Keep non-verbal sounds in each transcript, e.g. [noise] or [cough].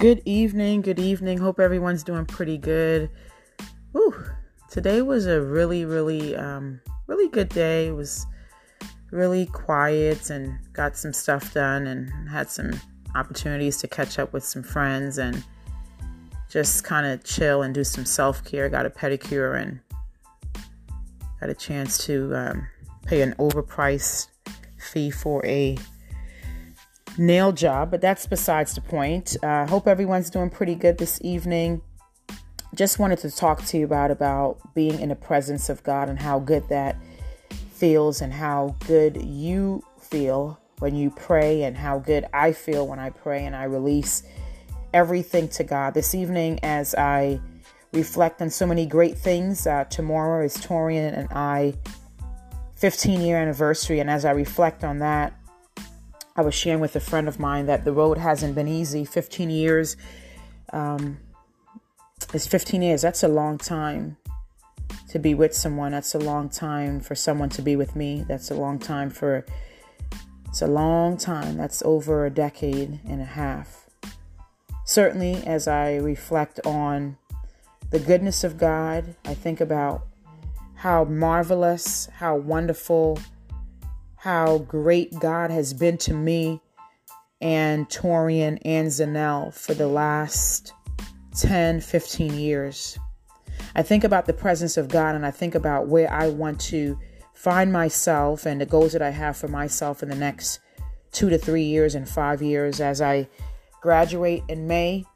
Good evening, good evening. Hope everyone's doing pretty good. Whew. Today was a really, really, um, really good day. It was really quiet and got some stuff done and had some opportunities to catch up with some friends and just kind of chill and do some self care. Got a pedicure and got a chance to um, pay an overpriced fee for a nail job, but that's besides the point. I uh, hope everyone's doing pretty good this evening. Just wanted to talk to you about about being in the presence of God and how good that feels and how good you feel when you pray and how good I feel when I pray and I release everything to God. This evening as I reflect on so many great things, uh, tomorrow is Torian and I 15 year anniversary and as I reflect on that I was sharing with a friend of mine that the road hasn't been easy. 15 years um, is 15 years. That's a long time to be with someone. That's a long time for someone to be with me. That's a long time for. It's a long time. That's over a decade and a half. Certainly, as I reflect on the goodness of God, I think about how marvelous, how wonderful how great God has been to me and Torian and Zanel for the last 10, 15 years. I think about the presence of God and I think about where I want to find myself and the goals that I have for myself in the next two to three years and five years as I graduate in May,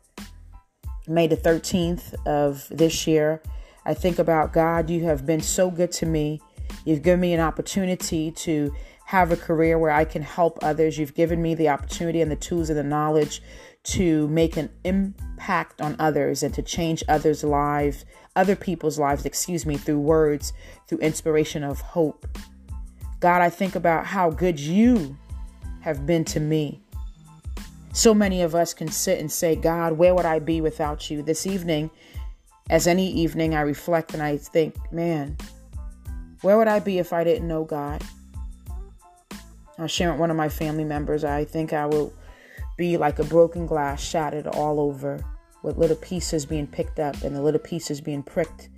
May the 13th of this year. I think about God, you have been so good to me. You've given me an opportunity to have a career where I can help others. You've given me the opportunity and the tools and the knowledge to make an impact on others and to change others' lives, other people's lives, excuse me, through words, through inspiration of hope. God, I think about how good you have been to me. So many of us can sit and say, God, where would I be without you? This evening, as any evening, I reflect and I think, man, where would I be if I didn't know God? I sharing with one of my family members. I think I will be like a broken glass shattered all over with little pieces being picked up and the little pieces being pricked.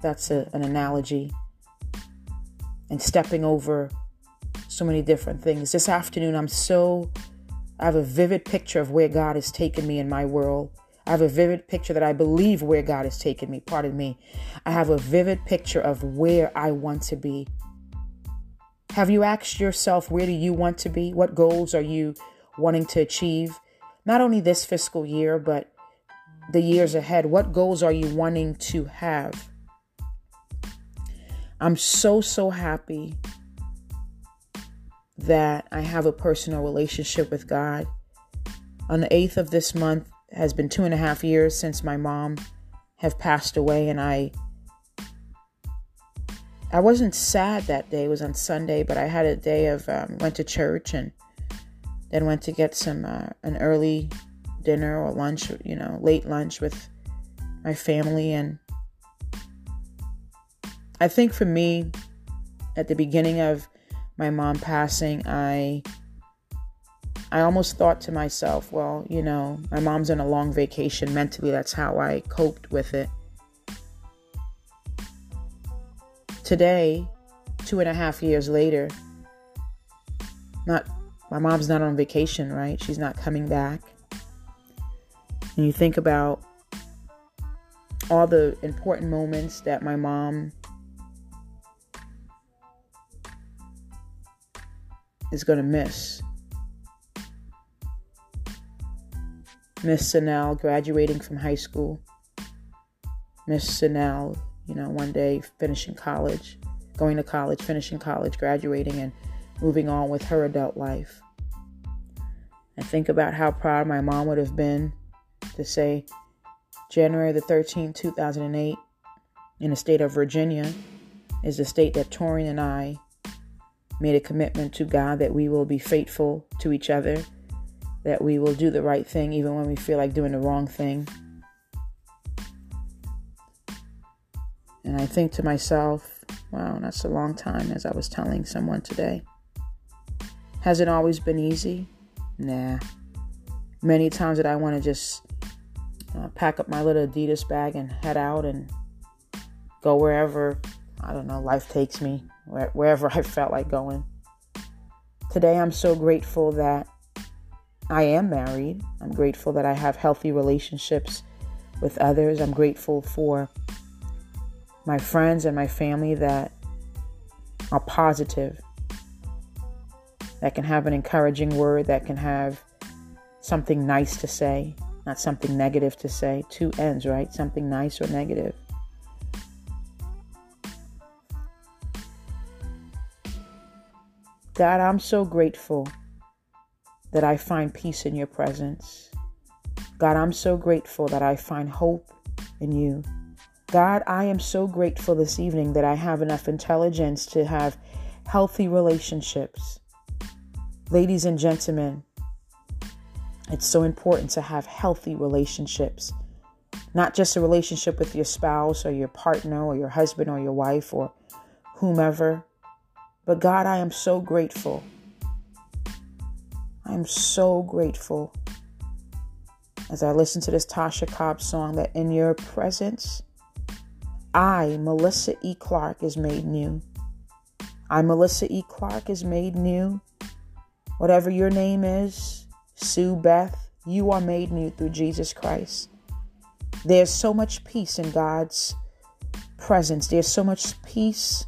That's a, an analogy. And stepping over so many different things. This afternoon, I'm so, I have a vivid picture of where God has taken me in my world. I have a vivid picture that I believe where God has taken me. Pardon me. I have a vivid picture of where I want to be. Have you asked yourself where do you want to be? What goals are you wanting to achieve? Not only this fiscal year, but the years ahead. What goals are you wanting to have? I'm so, so happy that I have a personal relationship with God. On the 8th of this month has been two and a half years since my mom have passed away, and I I wasn't sad that day. It was on Sunday, but I had a day of um, went to church and then went to get some uh, an early dinner or lunch, you know, late lunch with my family. And I think for me, at the beginning of my mom passing, I I almost thought to myself, well, you know, my mom's on a long vacation. Mentally, that's how I coped with it. Today, two and a half years later, not my mom's not on vacation, right? She's not coming back. And you think about all the important moments that my mom is going to miss. Miss Sanel graduating from high school. Miss Sanel you know, one day finishing college, going to college, finishing college, graduating, and moving on with her adult life. I think about how proud my mom would have been to say January the 13th, 2008, in the state of Virginia, is the state that Torian and I made a commitment to God that we will be faithful to each other, that we will do the right thing even when we feel like doing the wrong thing, And I think to myself, wow, that's a long time, as I was telling someone today. Has it always been easy? Nah, many times that I want to just uh, pack up my little Adidas bag and head out and go wherever, I don't know, life takes me, wherever [laughs] I felt like going. Today, I'm so grateful that I am married. I'm grateful that I have healthy relationships with others. I'm grateful for my friends and my family that are positive, that can have an encouraging word, that can have something nice to say, not something negative to say. Two ends, right? Something nice or negative. God, I'm so grateful that I find peace in your presence. God, I'm so grateful that I find hope in you. God, I am so grateful this evening that I have enough intelligence to have healthy relationships. Ladies and gentlemen, it's so important to have healthy relationships. Not just a relationship with your spouse or your partner or your husband or your wife or whomever. But God, I am so grateful. I am so grateful as I listen to this Tasha Cobb song that in your presence, I, Melissa E. Clarke, is made new. I, Melissa E. Clarke, is made new. Whatever your name is, Sue Beth, you are made new through Jesus Christ. There's so much peace in God's presence. There's so much peace,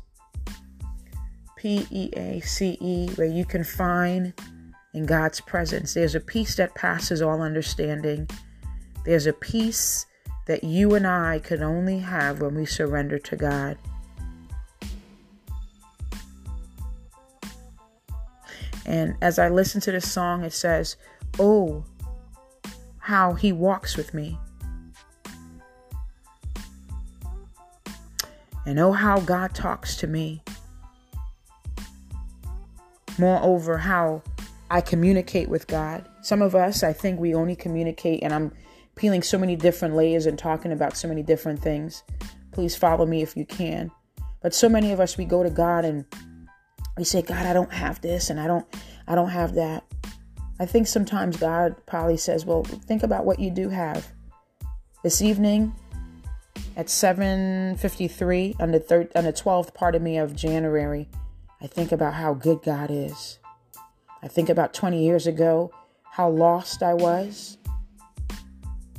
P E A C E, where you can find in God's presence. There's a peace that passes all understanding. There's a peace that you and I can only have when we surrender to God. And as I listen to this song, it says, Oh, how he walks with me. And oh, how God talks to me. Moreover, how I communicate with God. Some of us, I think we only communicate, and I'm peeling so many different layers and talking about so many different things. Please follow me if you can. But so many of us, we go to God and we say, God, I don't have this and I don't, I don't have that. I think sometimes God probably says, well, think about what you do have. This evening at 7.53 on the, third, on the 12th part of me of January, I think about how good God is. I think about 20 years ago, how lost I was,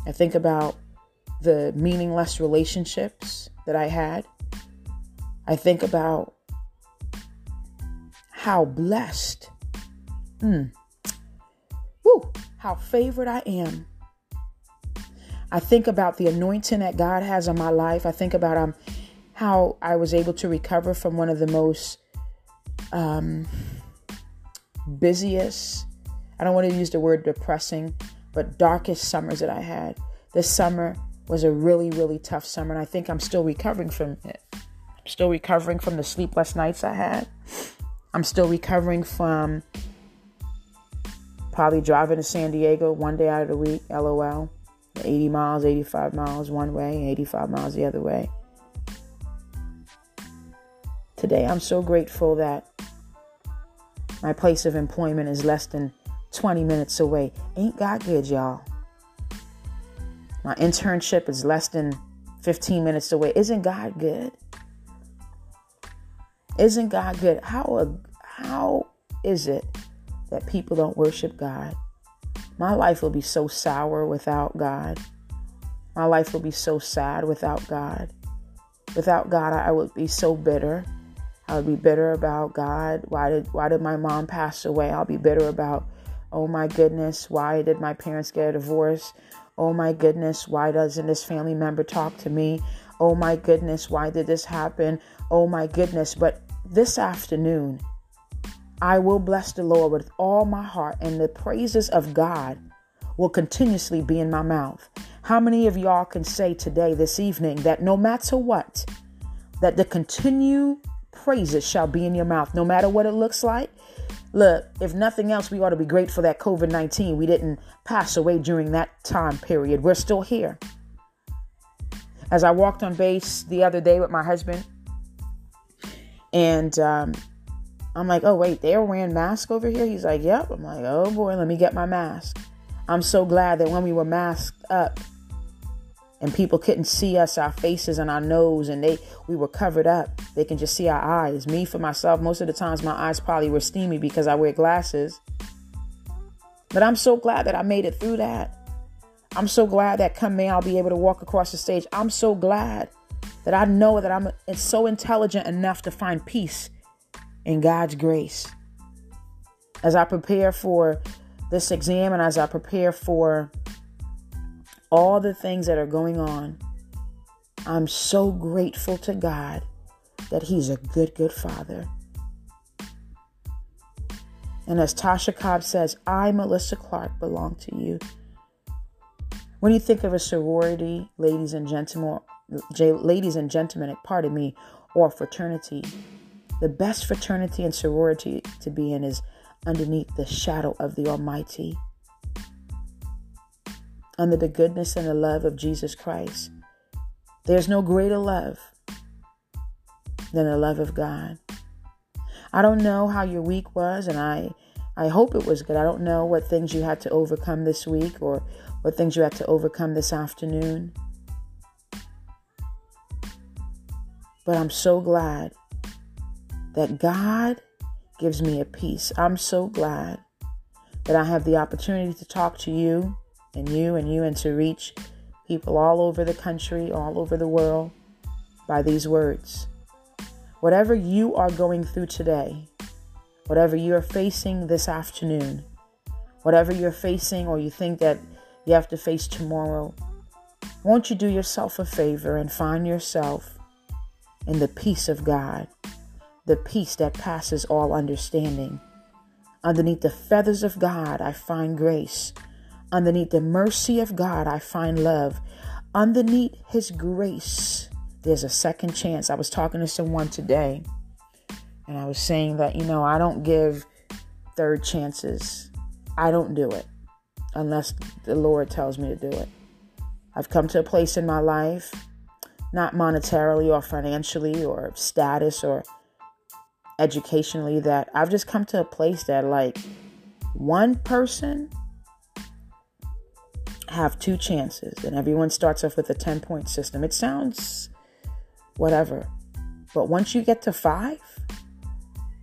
I think about the meaningless relationships that I had. I think about how blessed, mm, woo, how favored I am. I think about the anointing that God has on my life. I think about um, how I was able to recover from one of the most um, busiest, I don't want to use the word depressing, but darkest summers that I had. This summer was a really, really tough summer, and I think I'm still recovering from it. I'm still recovering from the sleepless nights I had. I'm still recovering from probably driving to San Diego one day out of the week, lol. 80 miles, 85 miles one way, 85 miles the other way. Today, I'm so grateful that my place of employment is less than 20 minutes away. Ain't God good, y'all? My internship is less than 15 minutes away. Isn't God good? Isn't God good? How how is it that people don't worship God? My life will be so sour without God. My life will be so sad without God. Without God, I would be so bitter. I would be bitter about God. Why did why did my mom pass away? I'll be bitter about Oh my goodness, why did my parents get a divorce? Oh my goodness, why doesn't this family member talk to me? Oh my goodness, why did this happen? Oh my goodness. But this afternoon, I will bless the Lord with all my heart, and the praises of God will continuously be in my mouth. How many of y'all can say today, this evening, that no matter what, that the continued praises shall be in your mouth, no matter what it looks like, Look, if nothing else, we ought to be grateful that COVID 19, we didn't pass away during that time period. We're still here. As I walked on base the other day with my husband, and um, I'm like, oh, wait, they're wearing masks over here? He's like, yep. I'm like, oh boy, let me get my mask. I'm so glad that when we were masked up and people couldn't see us, our faces and our nose, and they we were covered up, they can just see our eyes. Me for myself, most of the times my eyes probably were steamy because I wear glasses. But I'm so glad that I made it through that. I'm so glad that come May I'll be able to walk across the stage. I'm so glad that I know that I'm it's so intelligent enough to find peace in God's grace. As I prepare for this exam and as I prepare for all the things that are going on, I'm so grateful to God that He's a good, good Father. And as Tasha Cobb says, I, Melissa Clarke, belong to you. When you think of a sorority, ladies and gentlemen, ladies and gentlemen, pardon me, or fraternity, the best fraternity and sorority to be in is underneath the shadow of the Almighty, under the goodness and the love of Jesus Christ. There's no greater love than the love of God. I don't know how your week was, and I I hope it was good. I don't know what things you had to overcome this week or what things you had to overcome this afternoon. But I'm so glad that God gives me a peace. I'm so glad that I have the opportunity to talk to you and you and you and to reach people all over the country, all over the world by these words. Whatever you are going through today, whatever you're facing this afternoon, whatever you're facing or you think that you have to face tomorrow, won't you do yourself a favor and find yourself in the peace of God, the peace that passes all understanding? Underneath the feathers of God, I find grace. Underneath the mercy of God, I find love. Underneath His grace, there's a second chance. I was talking to someone today and I was saying that, you know, I don't give third chances. I don't do it unless the Lord tells me to do it. I've come to a place in my life, not monetarily or financially or status or educationally, that I've just come to a place that, like, one person have two chances and everyone starts off with a 10 point system. It sounds whatever. But once you get to five,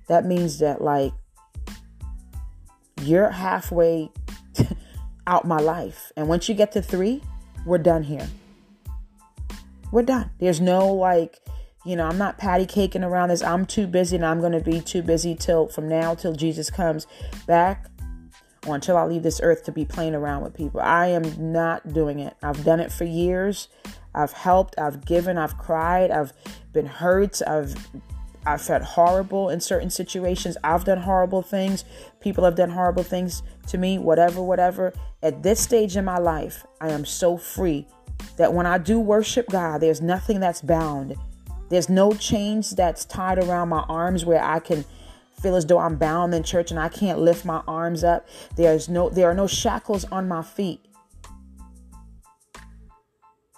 that means that like you're halfway [laughs] out my life. And once you get to three, we're done here. We're done. There's no like, you know, I'm not patty caking around this. I'm too busy and I'm going to be too busy till from now till Jesus comes back or until I leave this earth to be playing around with people. I am not doing it. I've done it for years. I've helped, I've given, I've cried, I've been hurt, I've I've felt horrible in certain situations. I've done horrible things. People have done horrible things to me, whatever, whatever. At this stage in my life, I am so free that when I do worship God, there's nothing that's bound. There's no chains that's tied around my arms where I can feel as though I'm bound in church and I can't lift my arms up. There's no there are no shackles on my feet.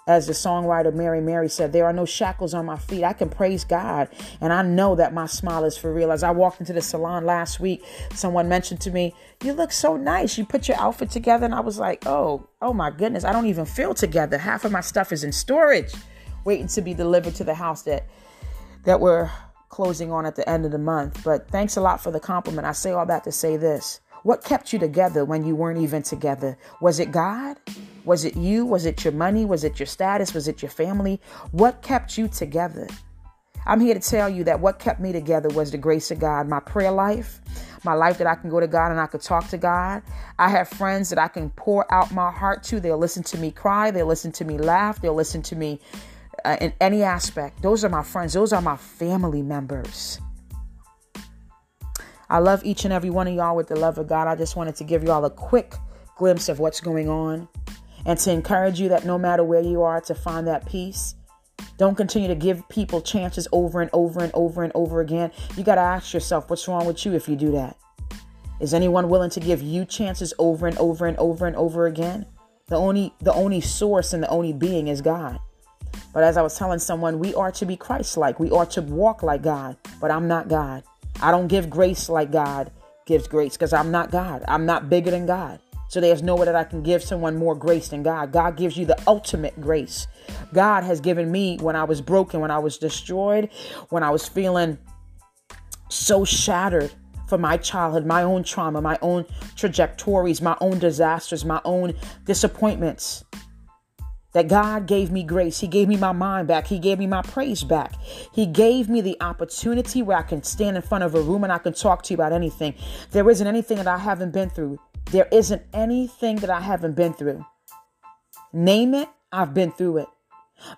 As the songwriter Mary Mary said, there are no shackles on my feet. I can praise God. And I know that my smile is for real. As I walked into the salon last week, someone mentioned to me, You look so nice. You put your outfit together. And I was like, Oh, oh my goodness. I don't even feel together. Half of my stuff is in storage, waiting to be delivered to the house that that we're closing on at the end of the month. But thanks a lot for the compliment. I say all that to say this. What kept you together when you weren't even together? Was it God? Was it you? Was it your money? Was it your status? Was it your family? What kept you together? I'm here to tell you that what kept me together was the grace of God, my prayer life, my life that I can go to God and I could talk to God. I have friends that I can pour out my heart to. They'll listen to me cry, they'll listen to me laugh, they'll listen to me uh, in any aspect. Those are my friends, those are my family members. I love each and every one of y'all with the love of God. I just wanted to give y'all a quick glimpse of what's going on and to encourage you that no matter where you are, to find that peace. Don't continue to give people chances over and over and over and over again. You got to ask yourself, what's wrong with you if you do that? Is anyone willing to give you chances over and over and over and over again? The only the only source and the only being is God. But as I was telling someone, we are to be Christ-like. We are to walk like God, but I'm not God. I don't give grace like God gives grace because I'm not God. I'm not bigger than God. So there's no way that I can give someone more grace than God. God gives you the ultimate grace. God has given me when I was broken, when I was destroyed, when I was feeling so shattered for my childhood, my own trauma, my own trajectories, my own disasters, my own disappointments. That God gave me grace. He gave me my mind back. He gave me my praise back. He gave me the opportunity where I can stand in front of a room and I can talk to you about anything. There isn't anything that I haven't been through. There isn't anything that I haven't been through. Name it, I've been through it.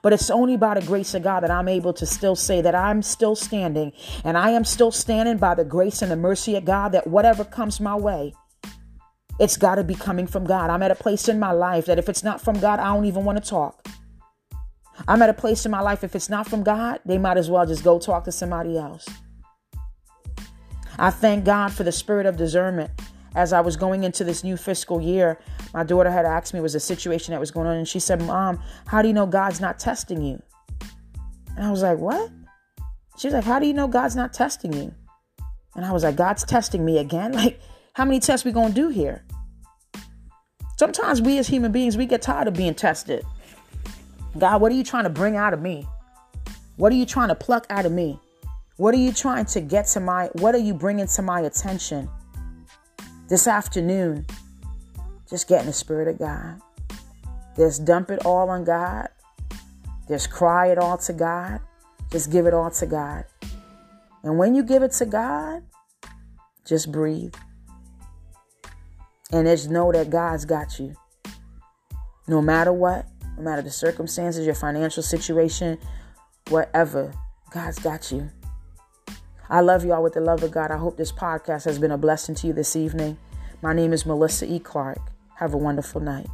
But it's only by the grace of God that I'm able to still say that I'm still standing and I am still standing by the grace and the mercy of God that whatever comes my way, it's got to be coming from God. I'm at a place in my life that if it's not from God, I don't even want to talk. I'm at a place in my life, if it's not from God, they might as well just go talk to somebody else. I thank God for the spirit of discernment as I was going into this new fiscal year, my daughter had asked me was a situation that was going on, and she said, "Mom, how do you know God's not testing you?" And I was like, "What?" She was like, "How do you know God's not testing you?" And I was like, "God's testing me again? [laughs] Like, how many tests we gonna do here?" Sometimes we as human beings we get tired of being tested. God, what are you trying to bring out of me? What are you trying to pluck out of me? What are you trying to get to my what are you bringing to my attention? this afternoon, just get in the Spirit of God. Just dump it all on God. Just cry it all to God. Just give it all to God. And when you give it to God, just breathe. And just know that God's got you. No matter what, no matter the circumstances, your financial situation, whatever, God's got you. I love you all with the love of God. I hope this podcast has been a blessing to you this evening. My name is Melissa E. Clarke. Have a wonderful night.